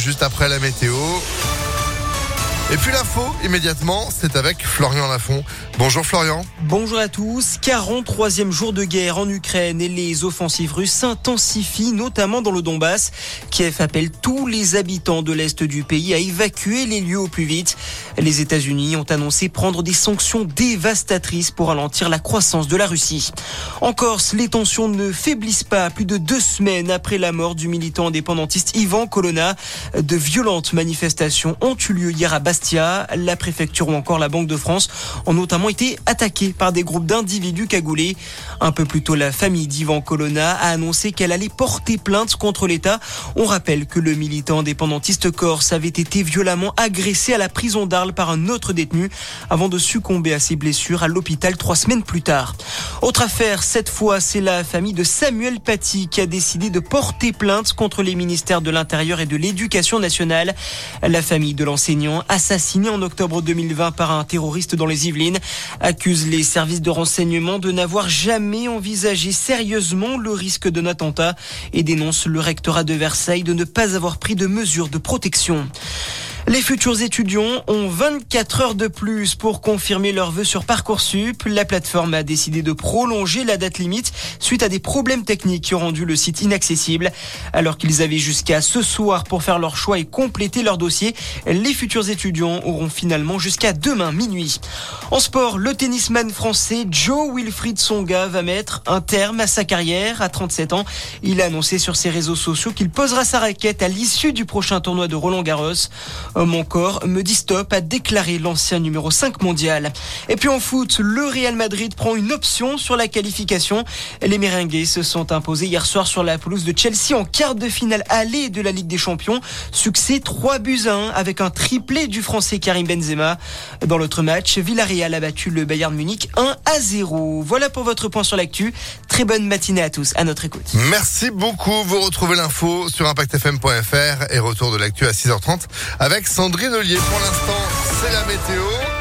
juste après la météo. Et puis l'info, immédiatement, c'est avec Florian Lafont. Bonjour Florian. Bonjour à tous. 43e jour de guerre en Ukraine et les offensives russes s'intensifient, notamment dans le Donbass. Kiev appelle tous les habitants de l'Est du pays à évacuer les lieux au plus vite. Les États-Unis ont annoncé prendre des sanctions dévastatrices pour ralentir la croissance de la Russie. En Corse, les tensions ne faiblissent pas. Plus de deux semaines après la mort du militant indépendantiste Ivan Colonna, de violentes manifestations ont eu lieu hier à La préfecture ou encore la Banque de France ont notamment été attaqués par des groupes d'individus cagoulés. Un peu plus tôt, la famille d'Ivan Colonna a annoncé qu'elle allait porter plainte contre l'État. On rappelle que le militant indépendantiste corse avait été violemment agressé à la prison d'Arles par un autre détenu avant de succomber à ses blessures à l'hôpital trois semaines plus tard. Autre affaire, cette fois, c'est la famille de Samuel Paty qui a décidé de porter plainte contre les ministères de l'Intérieur et de l'Éducation nationale. La famille de l'enseignant assassiné en octobre 2020 par un terroriste dans les Yvelines, accuse les services de renseignement de n'avoir jamais envisagé sérieusement le risque d'un attentat et dénonce le rectorat de Versailles de ne pas avoir pris de mesures de protection. Les futurs étudiants ont 24 heures de plus pour confirmer leurs vœux sur Parcoursup. La plateforme a décidé de prolonger la date limite suite à des problèmes techniques qui ont rendu le site inaccessible. Alors qu'ils avaient jusqu'à ce soir pour faire leur choix et compléter leur dossier, les futurs étudiants auront finalement jusqu'à demain minuit. En sport, le tennisman français Joe Wilfried Songa va mettre un terme à sa carrière à 37 ans. Il a annoncé sur ses réseaux sociaux qu'il posera sa raquette à l'issue du prochain tournoi de Roland Garros. Mon corps me dit stop, a déclaré l'ancien numéro 5 mondial. Et puis en foot, le Real Madrid prend une option sur la qualification. Les Merengues se sont imposés hier soir sur la pelouse de Chelsea en quart de finale allée de la Ligue des Champions. Succès 3 buts à 1 avec un triplé du Français Karim Benzema. Dans l'autre match, Villarreal a battu le Bayern Munich 1 à 0. Voilà pour votre point sur l'actu. Très bonne matinée à tous. À notre écoute. Merci beaucoup. Vous retrouvez l'info sur impactfm.fr et retour de l'actu à 6h30 avec Sandrine Ollier. Pour l'instant, c'est la météo.